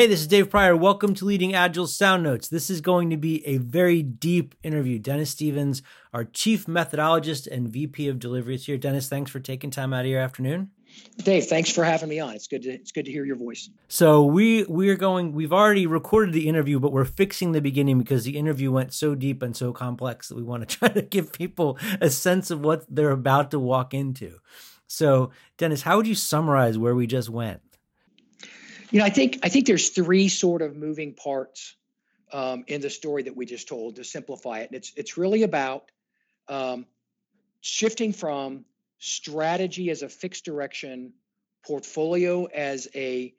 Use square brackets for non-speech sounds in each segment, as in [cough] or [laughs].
Hey, this is Dave Prior. Welcome to Leading Agile Sound Notes. This is going to be a very deep interview. Dennis Stevens, our chief methodologist and VP of delivery, is here. Dennis, thanks for taking time out of your afternoon. Dave, thanks for having me on. It's good to it's good to hear your voice. So we we're going. We've already recorded the interview, but we're fixing the beginning because the interview went so deep and so complex that we want to [laughs] try to give people a sense of what they're about to walk into. So, Dennis, how would you summarize where we just went? You know, I think I think there's three sort of moving parts um, in the story that we just told to simplify it. And it's it's really about um, shifting from strategy as a fixed direction, portfolio as a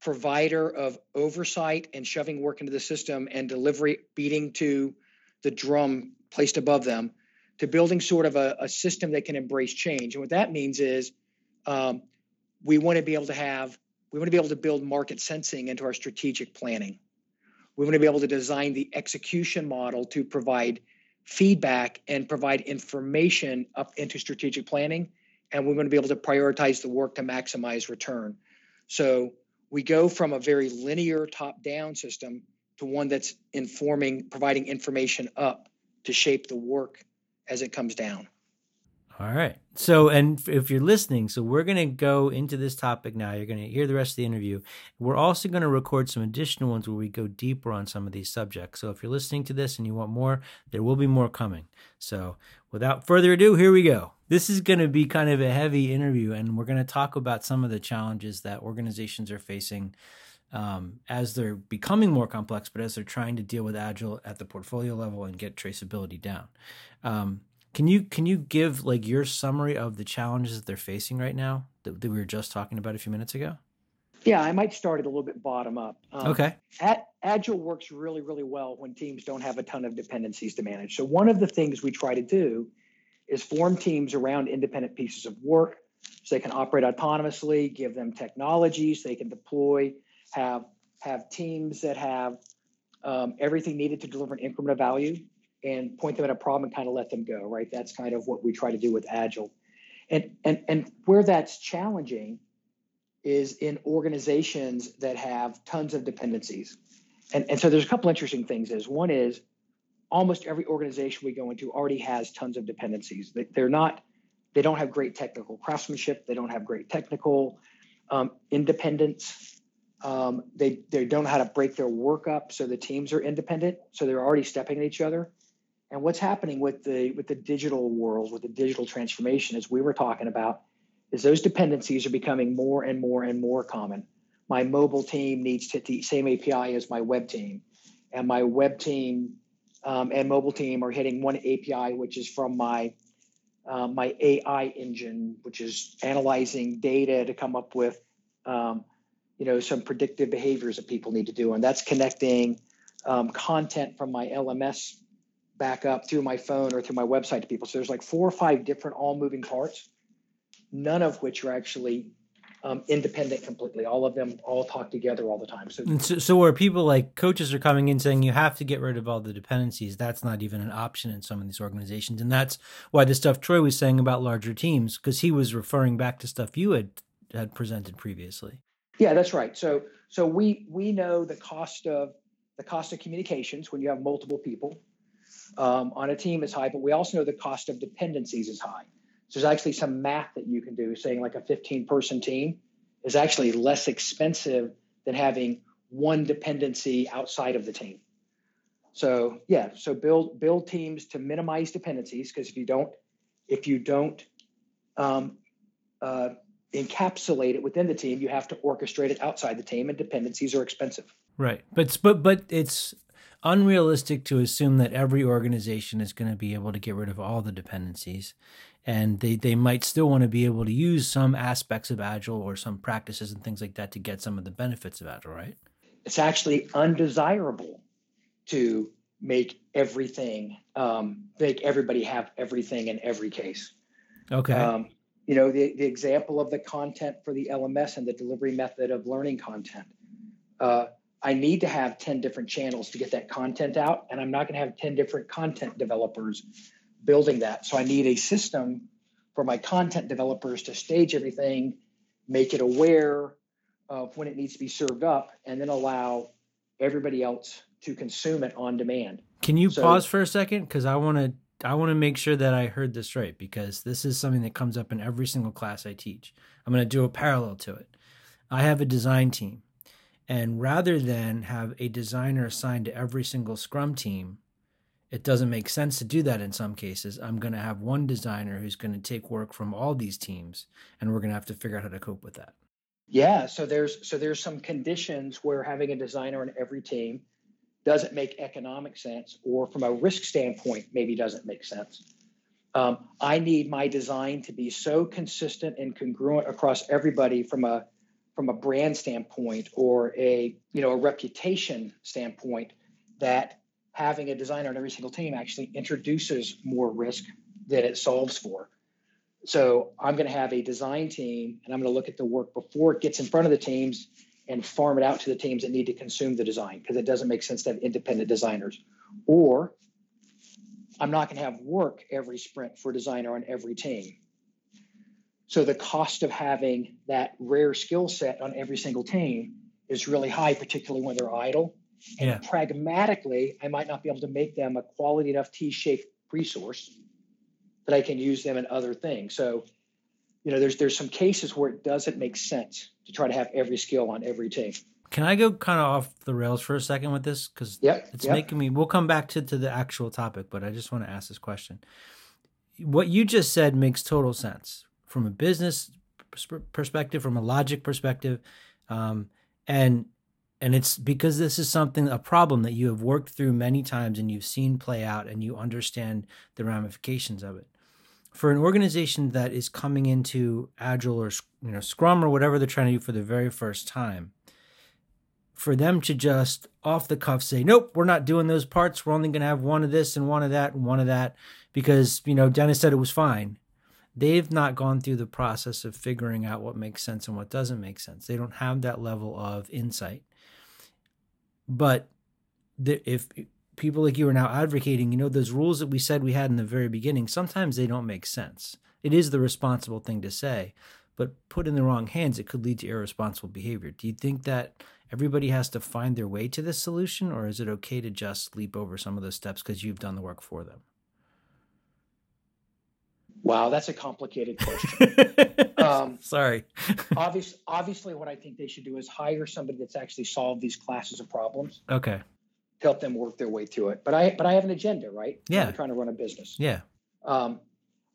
provider of oversight and shoving work into the system and delivery beating to the drum placed above them to building sort of a, a system that can embrace change. And what that means is um, we want to be able to have we want to be able to build market sensing into our strategic planning. We want to be able to design the execution model to provide feedback and provide information up into strategic planning. And we want to be able to prioritize the work to maximize return. So we go from a very linear top down system to one that's informing, providing information up to shape the work as it comes down. All right. So, and if you're listening, so we're going to go into this topic now. You're going to hear the rest of the interview. We're also going to record some additional ones where we go deeper on some of these subjects. So, if you're listening to this and you want more, there will be more coming. So, without further ado, here we go. This is going to be kind of a heavy interview, and we're going to talk about some of the challenges that organizations are facing um, as they're becoming more complex, but as they're trying to deal with agile at the portfolio level and get traceability down. Um, can you can you give like your summary of the challenges that they're facing right now that, that we were just talking about a few minutes ago? Yeah, I might start it a little bit bottom up. Um, okay. Agile works really, really well when teams don't have a ton of dependencies to manage. So one of the things we try to do is form teams around independent pieces of work so they can operate autonomously, give them technologies they can deploy, have have teams that have um, everything needed to deliver an increment of value and point them at a problem and kind of let them go, right? That's kind of what we try to do with Agile. And and and where that's challenging is in organizations that have tons of dependencies. And, and so there's a couple interesting things is one is almost every organization we go into already has tons of dependencies. They're not, they don't have great technical craftsmanship. They don't have great technical um, independence. Um, they, they don't know how to break their work up so the teams are independent. So they're already stepping at each other. And what's happening with the with the digital world, with the digital transformation, as we were talking about, is those dependencies are becoming more and more and more common. My mobile team needs to the same API as my web team, and my web team um, and mobile team are hitting one API, which is from my uh, my AI engine, which is analyzing data to come up with um, you know some predictive behaviors that people need to do, and that's connecting um, content from my LMS back up through my phone or through my website to people. So there's like four or five different all moving parts, none of which are actually um, independent completely. All of them all talk together all the time. So, so, so, where people like coaches are coming in saying you have to get rid of all the dependencies, that's not even an option in some of these organizations, and that's why the stuff Troy was saying about larger teams, because he was referring back to stuff you had had presented previously. Yeah, that's right. So, so we we know the cost of the cost of communications when you have multiple people um, on a team is high, but we also know the cost of dependencies is high. So there's actually some math that you can do saying like a 15 person team is actually less expensive than having one dependency outside of the team. So yeah, so build build teams to minimize dependencies because if you don't if you don't um, uh, encapsulate it within the team, you have to orchestrate it outside the team, and dependencies are expensive. Right, but but but it's unrealistic to assume that every organization is going to be able to get rid of all the dependencies. And they, they might still want to be able to use some aspects of Agile or some practices and things like that to get some of the benefits of Agile, right? It's actually undesirable to make everything, um, make everybody have everything in every case. Okay. Um, you know, the, the example of the content for the LMS and the delivery method of learning content. Uh, I need to have 10 different channels to get that content out, and I'm not going to have 10 different content developers building that. So I need a system for my content developers to stage everything, make it aware, of when it needs to be served up and then allow everybody else to consume it on demand. Can you So- pause for a second? Because I want to. I want to make sure that I heard this right because this is something that comes up in every single class I teach. I'm going to do a parallel to it. I have a design team, and rather than have a designer assigned to every single Scrum team, it doesn't make sense to do that in some cases. I'm going to have one designer who's going to take work from all these teams, and we're going to have to figure out how to cope with that. Yeah, so there's so there's some conditions where having a designer on every team doesn't make economic sense, or from a risk standpoint, maybe doesn't make sense. Um, I need my design to be so consistent and congruent across everybody from a from a brand standpoint or a you know a reputation standpoint that having a designer on every single team actually introduces more risk than it solves for. So I'm going to have a design team and I'm going to look at the work before it gets in front of the teams and farm it out to the teams that need to consume the design because it doesn't make sense to have independent designers. Or I'm not going to have work every sprint for a designer on every team. So the cost of having that rare skill set on every single team is really high, particularly when they're idle. And Yeah. pragmatically, I might not be able to make them a quality enough T-shaped resource that I can use them in other things. So, you know, there's there's some cases where it doesn't make sense to try to have every skill on every team. Can I go kind of off the rails for a second with this? Because Yep. It's yep. making me. We'll come back to, to the actual topic, but I just want to ask this question. What you just said makes total sense from a business perspective, from a logic perspective, um, and and it's because this is something a problem that you have worked through many times and you've seen play out and you understand the ramifications of it. For an organization that is coming into Agile or you know Scrum or whatever they're trying to do for the very first time, for them to just off the cuff say, nope, we're not doing those parts. We're only going to have one of this and one of that and one of that because, you know, Dennis said it was fine. They've not gone through the process of figuring out what makes sense and what doesn't make sense. They don't have that level of insight. But if people like you are now advocating, you know, those rules that we said we had in the very beginning, sometimes they don't make sense. It is the responsible thing to say, but put in the wrong hands, it could lead to irresponsible behavior. Do you think that everybody has to find their way to this solution, or is it okay to just leap over some of those steps because you've done the work for them? Wow, that's a complicated question. [laughs] Um, Sorry. [laughs] Obvious, obviously, what I think they should do is hire somebody that's actually solved these classes of problems Okay. to help them work their way through it. But I, but I have an agenda, right? Yeah. I'm trying to run a business. Yeah. Um,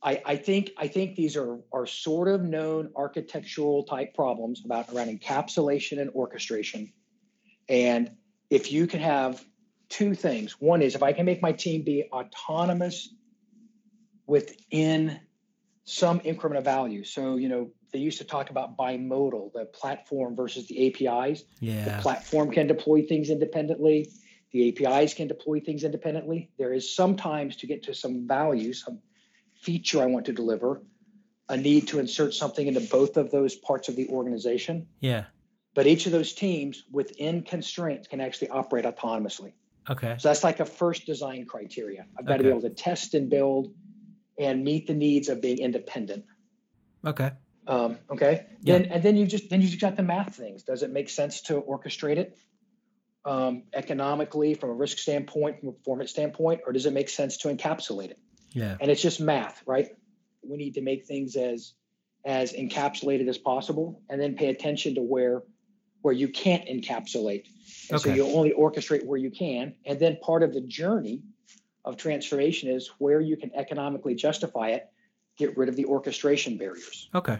I, I think I think these are are sort of known architectural type problems about around encapsulation and orchestration. And if you can have two things, one is if I can make my team be autonomous within some increment of value. So you know they used to talk about bimodal, the platform versus the APIs. Yeah. The platform can deploy things independently. The APIs can deploy things independently. There is sometimes to get to some value, some feature I want to deliver, a need to insert something into both of those parts of the organization. Yeah. But each of those teams within constraints can actually operate autonomously. Okay. So that's like a first design criteria. I've got to be able to test and build and meet the needs of being independent. Okay. Um, okay. Yeah. Then and then you just then you just got the math things. Does it make sense to orchestrate it um, economically from a risk standpoint, from a performance standpoint, or does it make sense to encapsulate it? Yeah. And it's just math, right? We need to make things as as encapsulated as possible, and then pay attention to where where you can't encapsulate. And so Okay. you only orchestrate where you can, and then part of the journey of transformation is where you can economically justify it. Get rid of the orchestration barriers. Okay.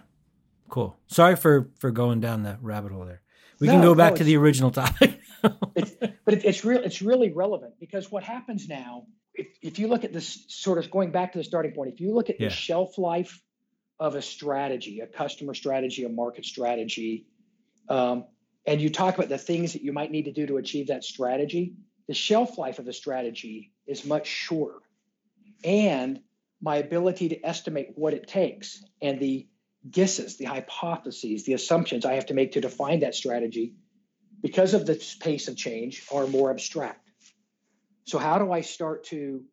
Cool. Sorry for for going down the rabbit hole there. We can No, go no, back to the original topic. [laughs] it's, but it, it's real. It's really relevant because what happens now, if, if you look at this sort of going back to the starting point, if you look at Yeah. the shelf life of a strategy, a customer strategy, a market strategy, um, and you talk about the things that you might need to do to achieve that strategy, the shelf life of a strategy is much shorter, and my ability to estimate what it takes and the guesses, the hypotheses, the assumptions I have to make to define that strategy because of the pace of change are more abstract. So how do I start to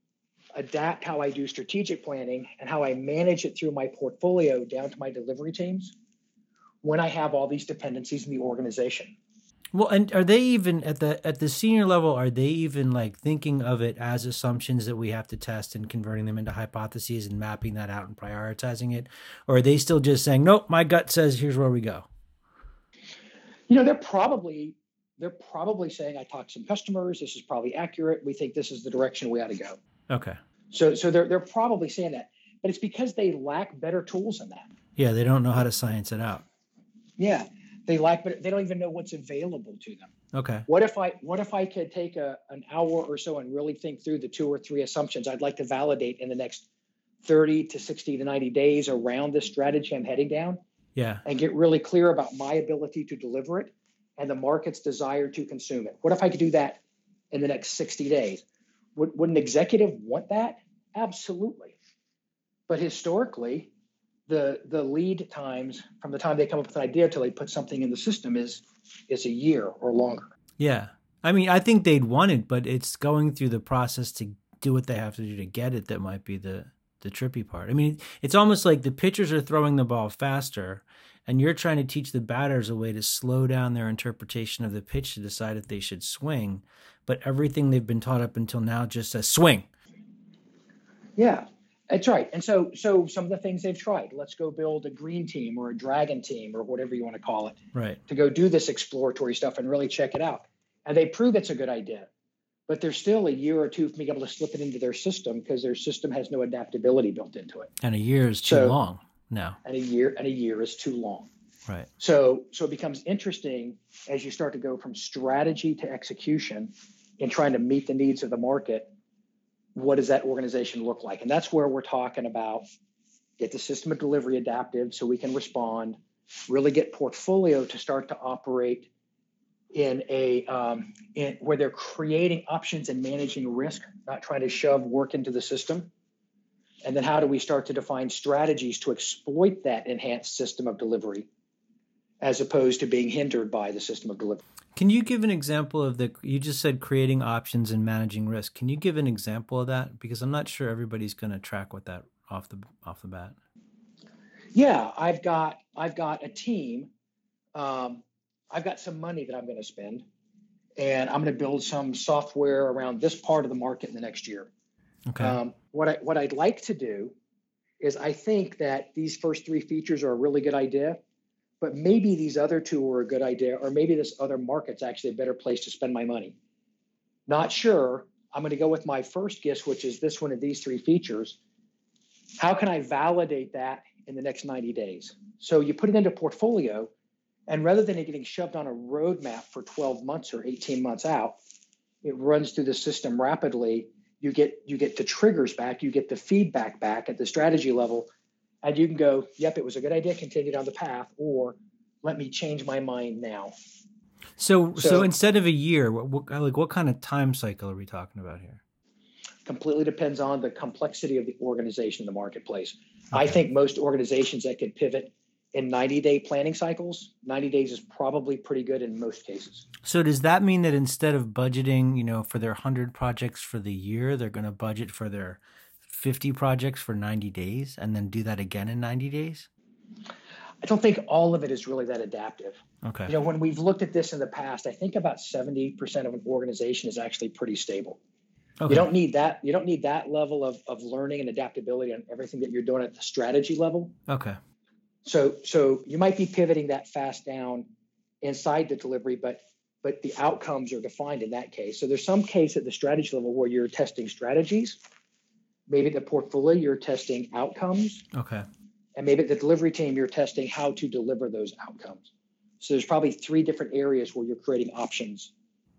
adapt how I do strategic planning and how I manage it through my portfolio down to my delivery teams when I have all these dependencies in the organization. Well, and are they even at the at the senior level? Are they even like thinking of it as assumptions that we have to test and converting them into hypotheses and mapping that out and prioritizing it, or are they still just saying, "Nope, my gut says here's where we go"? You know, they're probably they're probably saying, "I talked to some customers. This is probably accurate. We think this is the direction we ought to go." Okay. So so they're they're probably saying that, but it's because they lack better tools than that. Yeah, they don't know how to science it out. Yeah, they lack, but they don't even know what's available to them. Okay. What if I what if I could take a an hour or so and really think through the two or three assumptions I'd like to validate in the next 30 to 60 to 90 days around this strategy I'm heading down Yeah. and get really clear about my ability to deliver it and the market's desire to consume it. What if I could do that in the next 60 days? Would, would an executive want that? Absolutely. But historically, the the lead times from the time they come up with an idea till they put something in the system is is a year or longer. Yeah. I mean, I think they'd want it, but it's going through the process to do what they have to do to get it that might be the the trippy part. I mean, it's almost like the pitchers are throwing the ball faster and you're trying to teach the batters a way to slow down their interpretation of the pitch to decide if they should swing, but everything they've been taught up until now just says swing. Yeah, that's right. And so, so some of the things they've tried. Let's go build a green team or a dragon team or whatever you want to call it Right. to go do this exploratory stuff and really check it out. And they prove it's a good idea, but there's still a year or two from being able to slip it into their system because their system has no adaptability built into it. And a year is too So- long now. And a year and a year is too long. Right. So, so it becomes interesting as you start to go from strategy to execution in trying to meet the needs of the market. What does that organization look like? And that's where we're talking about get the system of delivery adaptive so we can respond, really get portfolio to start to operate in a um, in where they're creating options and managing risk, not trying to shove work into the system. And then how do we start to define strategies to exploit that enhanced system of delivery as opposed to being hindered by the system of delivery? Can you give an example of the you just said creating options and managing risk. Can you give an example of that because I'm not sure everybody's going to track with that off the off the bat. Yeah, I've got I've got a team. Um, I've got some money that I'm going to spend, and I'm going to build some software around this part of the market in the next year. Okay. Um, what I what I'd like to do is I think that these first three features are a really good idea, but maybe these other two were a good idea, or maybe this other market's actually a better place to spend my money. Not sure. I'm going to go with my first guess, which is this one of these three features. How can I validate that in the next 90 days? So you put it into portfolio, and rather than it getting shoved on a roadmap for 12 months or 18 months out, it runs through the system rapidly you get you get the triggers back you get the feedback back at the strategy level and you can go yep it was a good idea continue down the path or let me change my mind now. So, so so- instead of a year, what, what like what kind of time cycle are we talking about here? completely depends on the complexity of the organization in the marketplace. I think most organizations that could pivot in 90 day planning cycles 90 days is probably pretty good in most cases. So does that mean that instead of budgeting, you know, for their 100 projects for the year, they're going to budget for their 50 projects for 90 days and then do that again in 90 days? i don't think all of it is really that adaptive Okay. you know when we've looked at this in the past i think about 70% of an organization is actually pretty stable okay. You don't need that. You don't need that level of, of learning and adaptability on everything that you're doing at the strategy level. Okay. So so you might be pivoting that fast down inside the delivery, but but the outcomes are defined in that case. So there's some case at the strategy level where you're testing strategies. Maybe the portfolio you're testing outcomes, Okay. and maybe the delivery team you're testing how to deliver those outcomes. So there's probably three different areas where you're creating options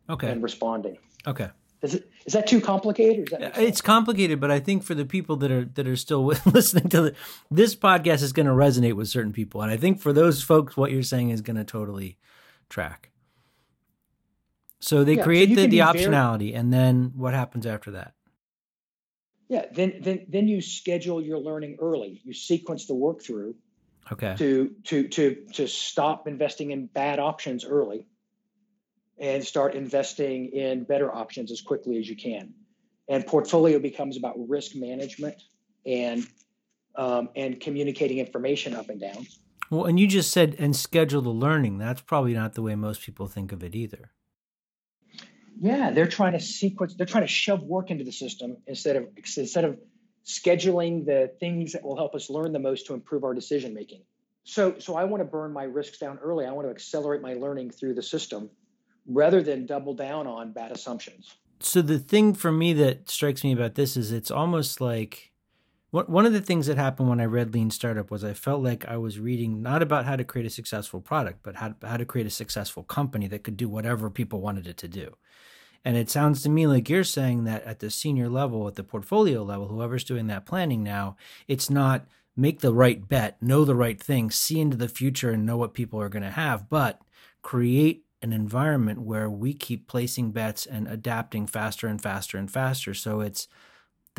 Okay. and responding. Okay. Is it is that too complicated? Or is that? It's complicated, but I think for the people that are that are still [laughs] listening to the, this podcast is going to resonate with certain people, and I think for those folks, what you're saying is going to totally track. So they Yeah, create you the, the be very- optionality, and then what happens after that? Yeah, then then then you schedule your learning early. You sequence the work through Okay. to to to to stop investing in bad options early and start investing in better options as quickly as you can. And portfolio becomes about risk management and um, and communicating information up and down. Well, and you just said and schedule the learning. That's probably not the way most people think of it either. Yeah, they're trying to sequence. They're trying to shove work into the system instead of instead of scheduling the things that will help us learn the most to improve our decision making. So, so I want to burn my risks down early. I want to accelerate my learning through the system rather than double down on bad assumptions. So the thing for me that strikes me about this is it's almost like one of the things that happened when I read Lean Startup was I felt like I was reading not about how to create a successful product, but how, how to create a successful company that could do whatever people wanted it to do. And it sounds to me like you're saying that at the senior level, at the portfolio level, whoever's doing that planning now, it's not make the right bet, know the right thing, see into the future and know what people are going to have, but create an environment where we keep placing bets and adapting faster and faster and faster. So it's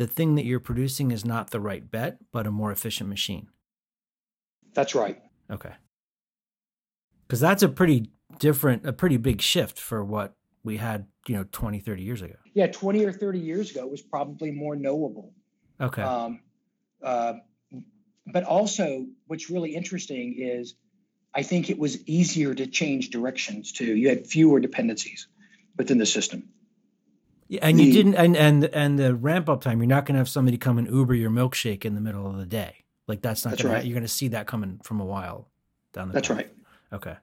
the thing that you're producing is not the right bet, but a more efficient machine. That's right. Okay. Because that's a pretty different, a pretty big shift for what we had, you know, 20, 30 years ago. Yeah, 20 or 30 years ago was probably more knowable. Okay. Um, uh, but also, what's really interesting is I think it was easier to change directions too. You had fewer dependencies within the system. Yeah, and you didn't, and and and the ramp up time. You're not going to have somebody come and Uber your milkshake in the middle of the day. Like that's not. That's gonna, right. You're going to see that coming from a while down the. That's path. right. Okay.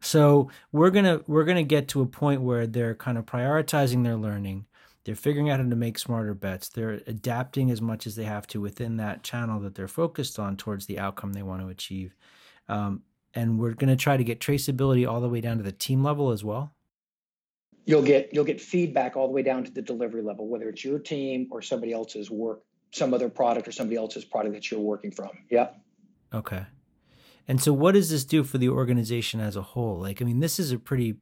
So we're gonna we're gonna get to a point where they're kind of prioritizing their learning. They're figuring out how to make smarter bets. They're adapting as much as they have to within that channel that they're focused on towards the outcome they want to achieve. Um, and we're going to try to get traceability all the way down to the team level as well. You'll get you'll get feedback all the way down to the delivery level, whether it's your team or somebody else's work, some other product or somebody else's product that you're working from. Yep. Okay. And so, what does this do for the organization as a whole? Like, I mean, this is a pretty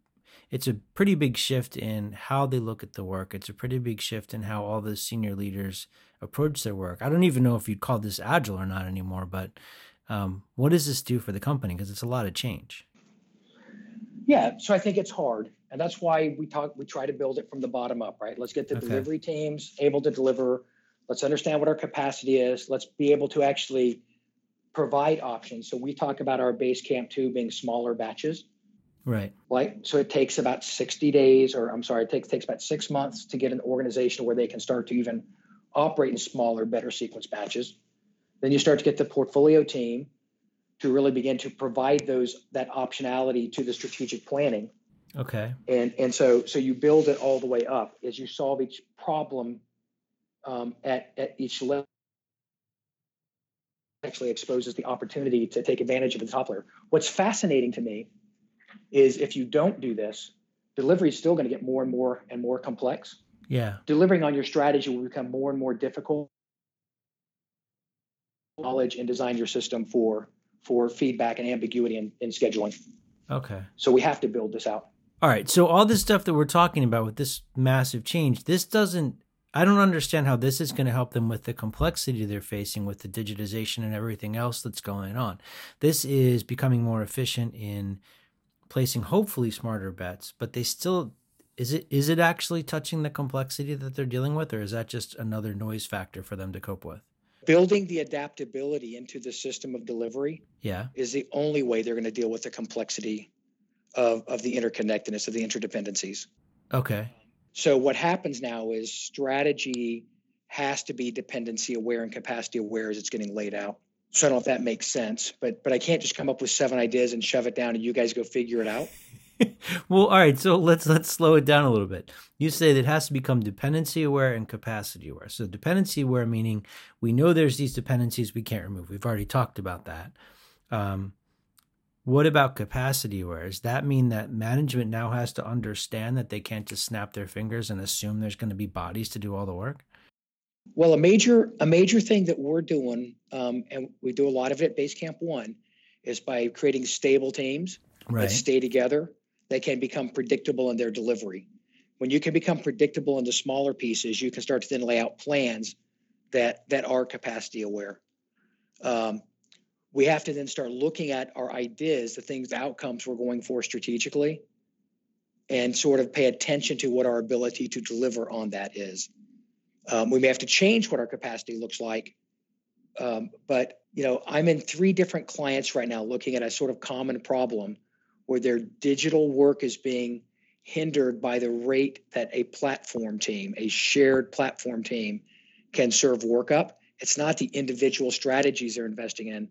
it's a pretty big shift in how they look at the work. It's a pretty big shift in how all the senior leaders approach their work. I don't even know if you'd call this agile or not anymore, but um, what does this do for the company? Because it's a lot of change. Yeah, so I think it's hard, and that's why we talk. We try to build it from the bottom up, right? Let's get the okay. delivery teams able to deliver. Let's understand what our capacity is. Let's be able to actually provide options. So we talk about our base camp two being smaller batches. Right. Right. So it takes about 60 days, or I'm sorry, it takes, takes about six months to get an organization where they can start to even operate in smaller, better sequence batches. Then you start to get the portfolio team to really begin to provide those that optionality to the strategic planning. Okay. And and so so you build it all the way up as you solve each problem um, at at each level. Actually exposes the opportunity to take advantage of the top layer. What's fascinating to me is if you don't do this, delivery is still going to get more and more and more complex. Yeah. Delivering on your strategy will become more and more difficult. Knowledge and design your system for for feedback and ambiguity in, in scheduling. Okay. So we have to build this out. All right. So all this stuff that we're talking about with this massive change, this doesn't I don't understand how this is going to help them with the complexity they're facing with the digitization and everything else that's going on. This is becoming more efficient in placing hopefully smarter bets, but they still is it is it actually touching the complexity that they're dealing with or is that just another noise factor for them to cope with? Building the adaptability into the system of delivery yeah. is the only way they're going to deal with the complexity of, of the interconnectedness of the interdependencies. Okay. So what happens now is strategy has to be dependency aware and capacity aware as it's getting laid out. So I don't know if that makes sense, but but I can't just come up with seven ideas and shove it down and you guys go figure it out. [laughs] well, all right. So let's let's slow it down a little bit. You say that it has to become dependency aware and capacity aware. So dependency aware meaning we know there's these dependencies we can't remove. We've already talked about that. Um, what about capacity aware? Does that mean that management now has to understand that they can't just snap their fingers and assume there's going to be bodies to do all the work? Well, a major a major thing that we're doing, um, and we do a lot of it at Base Camp One, is by creating stable teams right. that stay together. They can become predictable in their delivery. When you can become predictable into smaller pieces, you can start to then lay out plans that that are capacity aware. Um, we have to then start looking at our ideas, the things, the outcomes we're going for strategically, and sort of pay attention to what our ability to deliver on that is. Um, we may have to change what our capacity looks like Um, but you know, I'm in three different clients right now looking at a sort of common problem where their digital work is being hindered by the rate that a platform team, a shared platform team, can serve work up. It's not the individual strategies they're investing in.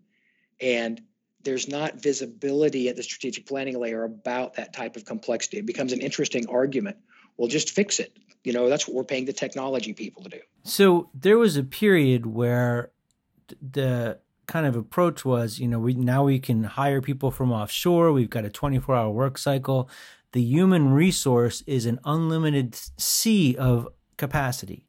And there's not visibility at the strategic planning layer about that type of complexity. It becomes an interesting argument. Well, just fix it. You know, that's what we're paying the technology people to do. So there was a period where the kind of approach was, you know, we now we can hire people from offshore. We've got a 24-hour work cycle. The human resource is an unlimited sea of capacity.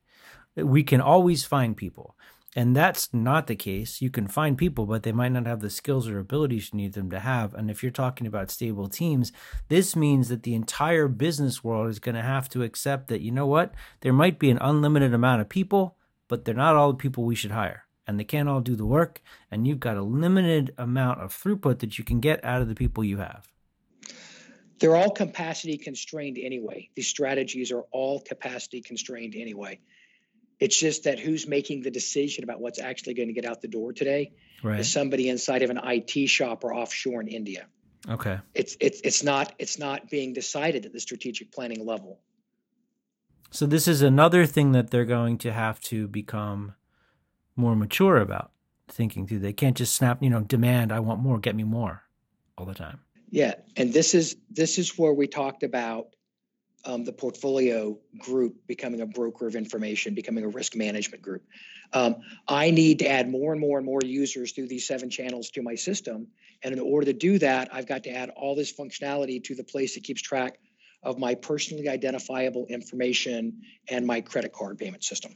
We can always find people. And that's not the case. You can find people, but they might not have the skills or abilities you need them to have. And if you're talking about stable teams, this means that the entire business world is going to have to accept that, you know what, there might be an unlimited amount of people, but they're not all the people we should hire. And they can't all do the work. And you've got a limited amount of throughput that you can get out of the people you have. They're all capacity constrained anyway. These strategies are all capacity constrained anyway. It's just that who's making the decision about what's actually going to get out the door today right. is somebody inside of an IT shop or offshore in India. Okay. It's it's it's not it's not being decided at the strategic planning level. So this is another thing that they're going to have to become more mature about thinking through. They can't just snap, you know, demand, I want more, get me more all the time. Yeah, and this is this is where we talked about um, the portfolio group becoming a broker of information, becoming a risk management group. Um, I need to add more and more and more users through these seven channels to my system. And in order to do that, I've got to add all this functionality to the place that keeps track of my personally identifiable information and my credit card payment system.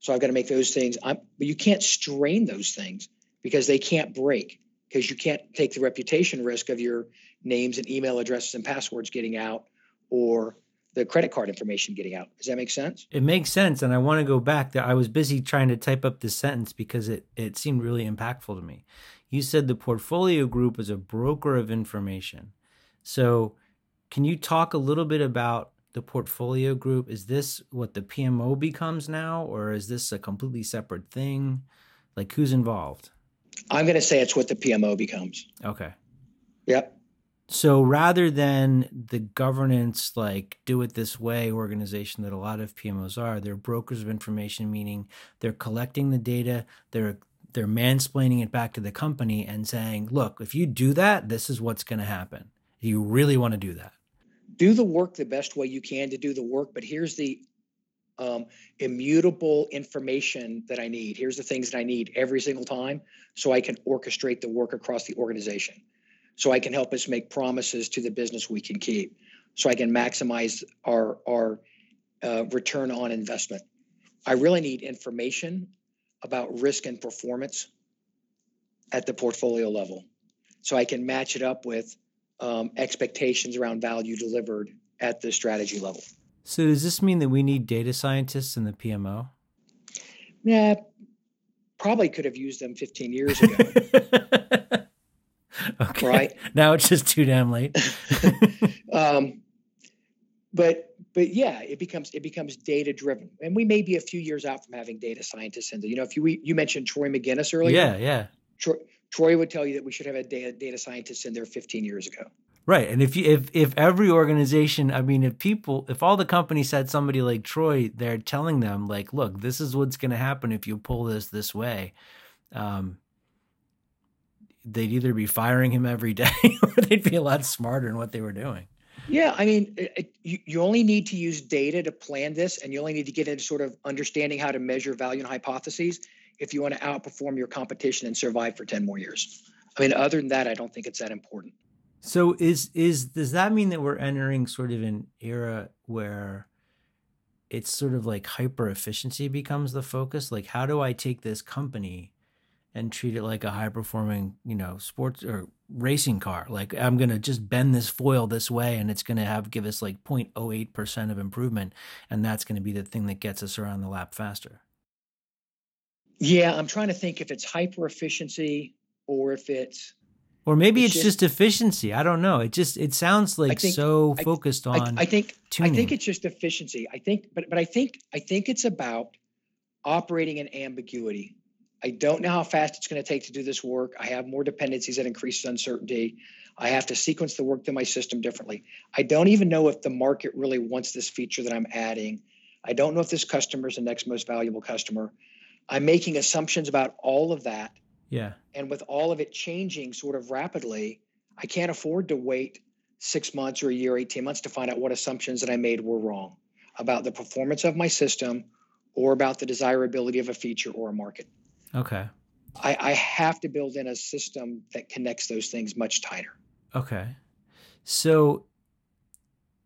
So I've got to make those things. I'm, but you can't strain those things because they can't break because you can't take the reputation risk of your names and email addresses and passwords getting out or the credit card information getting out. Does that make sense? It makes sense. And I want to go back there. I was busy trying to type up this sentence because it, it seemed really impactful to me. You said the portfolio group is a broker of information. So, can you talk a little bit about the portfolio group? Is this what the PMO becomes now, or is this a completely separate thing? Like, who's involved? I'm going to say it's what the PMO becomes. Okay. Yep. So rather than the governance, like do it this way organization that a lot of PMOs are, they're brokers of information, meaning they're collecting the data, they're they're mansplaining it back to the company and saying, look, if you do that, this is what's going to happen. You really want to do that. Do the work the best way you can to do the work, but here's the um, immutable information that I need. Here's the things that I need every single time so I can orchestrate the work across the organization so I can help us make promises to the business we can keep, so I can maximize our our uh, return on investment. I really need information about risk and performance at the portfolio level, so I can match it up with um, expectations around value delivered at the strategy level. So does this mean that we need data scientists in the PMO? Yeah, probably could have used them 15 years ago. [laughs] [laughs] Okay. Right. Now it's just too damn late. [laughs] [laughs] um, but but yeah, it becomes it becomes data driven, and we may be a few years out from having data scientists in there. You know, if you you mentioned Troy Magennis earlier, yeah, yeah. Troy, Troy would tell you that we should have a data data scientist in there 15 years ago. Right, and if you if if every organization, I mean, if people, if all the companies had somebody like Troy, they're telling them like, look, this is what's going to happen if you pull this this way. Um, they'd either be firing him every [laughs] day or they'd be a lot smarter in what they were doing. Yeah, I mean, it, you, you only need to use data to plan this, and you only need to get into sort of understanding how to measure value and hypotheses if you want to outperform your competition and survive for 10 more years. I mean, other than that, I don't think it's that important. So is is does that mean that we're entering sort of an era where it's sort of like hyper efficiency becomes the focus? Like how do I take this company and treat it like a high performing, you know, sports or racing car. Like I'm going to just bend this foil this way and it's going to have give us like 0.08% of improvement and that's going to be the thing that gets us around the lap faster. Yeah, I'm trying to think if it's hyper efficiency or if it's or maybe it's, it's just, just, efficiency. I don't know. It just it sounds like think, so focused I, on I, I think tuning. I think it's just efficiency. I think but but I think I think it's about operating in ambiguity I don't know how fast it's going to take to do this work. I have more dependencies that increases uncertainty. I have to sequence the work through my system differently. I don't even know if the market really wants this feature that I'm adding. I don't know if this customer is the next most valuable customer. I'm making assumptions about all of that. Yeah. And with all of it changing sort of rapidly, I can't afford to wait six months or a year, 18 months to find out what assumptions that I made were wrong about the performance of my system or about the desirability of a feature or a market. Okay. I, I have to build in a system that connects those things much tighter. Okay. So,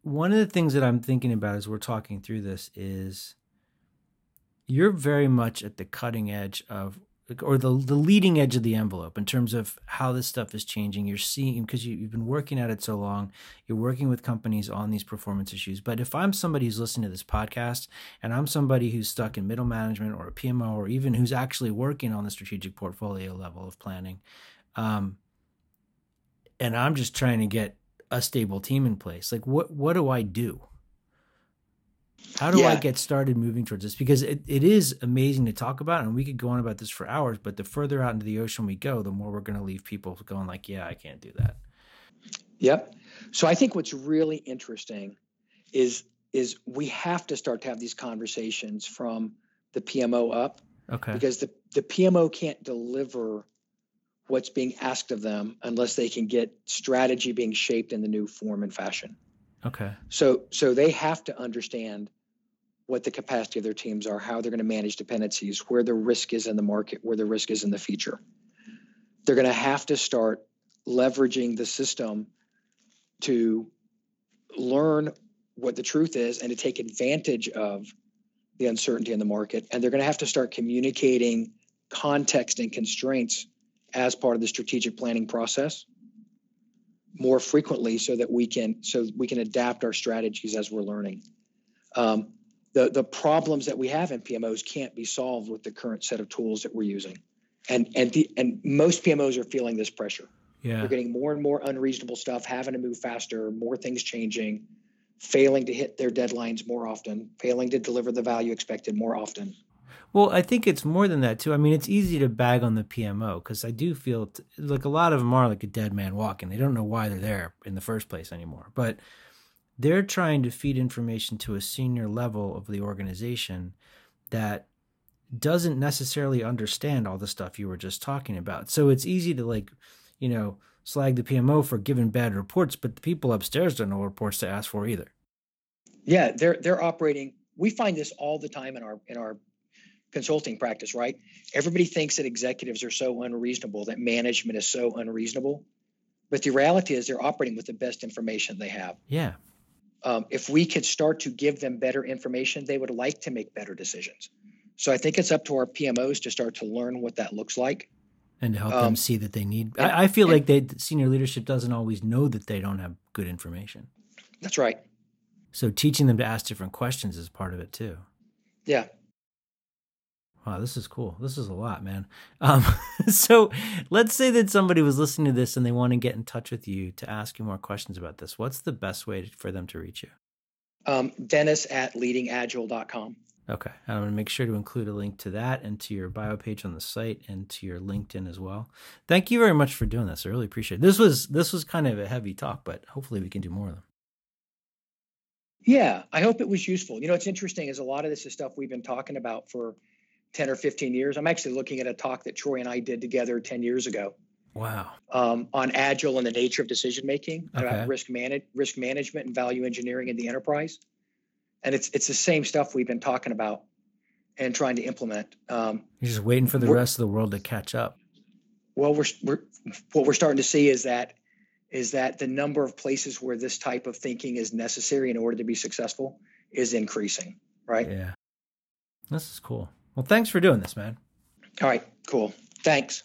one of the things that I'm thinking about as we're talking through this is you're very much at the cutting edge of or the the leading edge of the envelope in terms of how this stuff is changing. You're seeing because you, have been working at it so long. You're working with companies on these performance issues. But if I'm somebody who's listening to this podcast and I'm somebody who's stuck in middle management or a PMO or even who's actually working on the strategic portfolio level of planning, um, and I'm just trying to get a stable team in place, like what what do I do? How do yeah. I get started moving towards this? Because it, it is amazing to talk about, and we could go on about this for hours. But the further out into the ocean we go, the more we're going to leave people going like, "Yeah, I can't do that." Yep. So I think what's really interesting is is we have to start to have these conversations from the PMO up. Okay. Because the the PMO can't deliver what's being asked of them unless they can get strategy being shaped in the new form and fashion. Okay. So so they have to understand what the capacity of their teams are, how they're going to manage dependencies, where the risk is in the market, where the risk is in the feature. They're going to have to start leveraging the system to learn what the truth is and to take advantage of the uncertainty in the market. And they're going to have to start communicating context and constraints as part of the strategic planning process more frequently so that we can so we can adapt our strategies as we're learning. Um, the the problems that we have in PMOs can't be solved with the current set of tools that we're using, and and the, and most PMOs are feeling this pressure. Yeah, they're getting more and more unreasonable stuff, having to move faster, more things changing, failing to hit their deadlines more often, failing to deliver the value expected more often. Well, I think it's more than that too. I mean, it's easy to bag on the PMO because I do feel t- like a lot of them are like a dead man walking. They don't know why they're there in the first place anymore. But they're trying to feed information to a senior level of the organization that doesn't necessarily understand all the stuff you were just talking about. So it's easy to like, you know, slag the PMO for giving bad reports, but the people upstairs don't know what reports to ask for either. Yeah, they're they're operating. We find this all the time in our in our consulting practice, right? Everybody thinks that executives are so unreasonable, that management is so unreasonable. But the reality is they're operating with the best information they have. Yeah. Um, if we could start to give them better information, they would like to make better decisions. So I think it's up to our PMOs to start to learn what that looks like. And to help um, them see that they need. And, I, I, feel and, like they senior leadership doesn't always know that they don't have good information. That's right. So teaching them to ask different questions is part of it too. Yeah, Wow, this is cool. This is a lot, man. Um, [laughs] so let's say that somebody was listening to this and they want to get in touch with you to ask you more questions about this. What's the best way for them to reach you? Um, Dennis at leadingagile.com. Okay. I'm going to make sure to include a link to that and to your bio page on the site and to your LinkedIn as well. Thank you very much for doing this. I really appreciate it. This was this was kind of a heavy talk, but hopefully we can do more of them. Yeah, I hope it was useful. You know, it's interesting is a lot of this is stuff we've been talking about for 10 or 15 years. I'm actually looking at a talk that Troy and I did together 10 years ago. Wow. Um, on agile and the nature of decision making, okay. about risk manage, risk management and value engineering in the enterprise. And it's it's the same stuff we've been talking about and trying to implement. Um, You're just waiting for the rest of the world to catch up. Well, we're, we're what we're starting to see is that is that the number of places where this type of thinking is necessary in order to be successful is increasing. Right. Yeah. This is cool. Well, thanks for doing this, man. All right, cool. Thanks.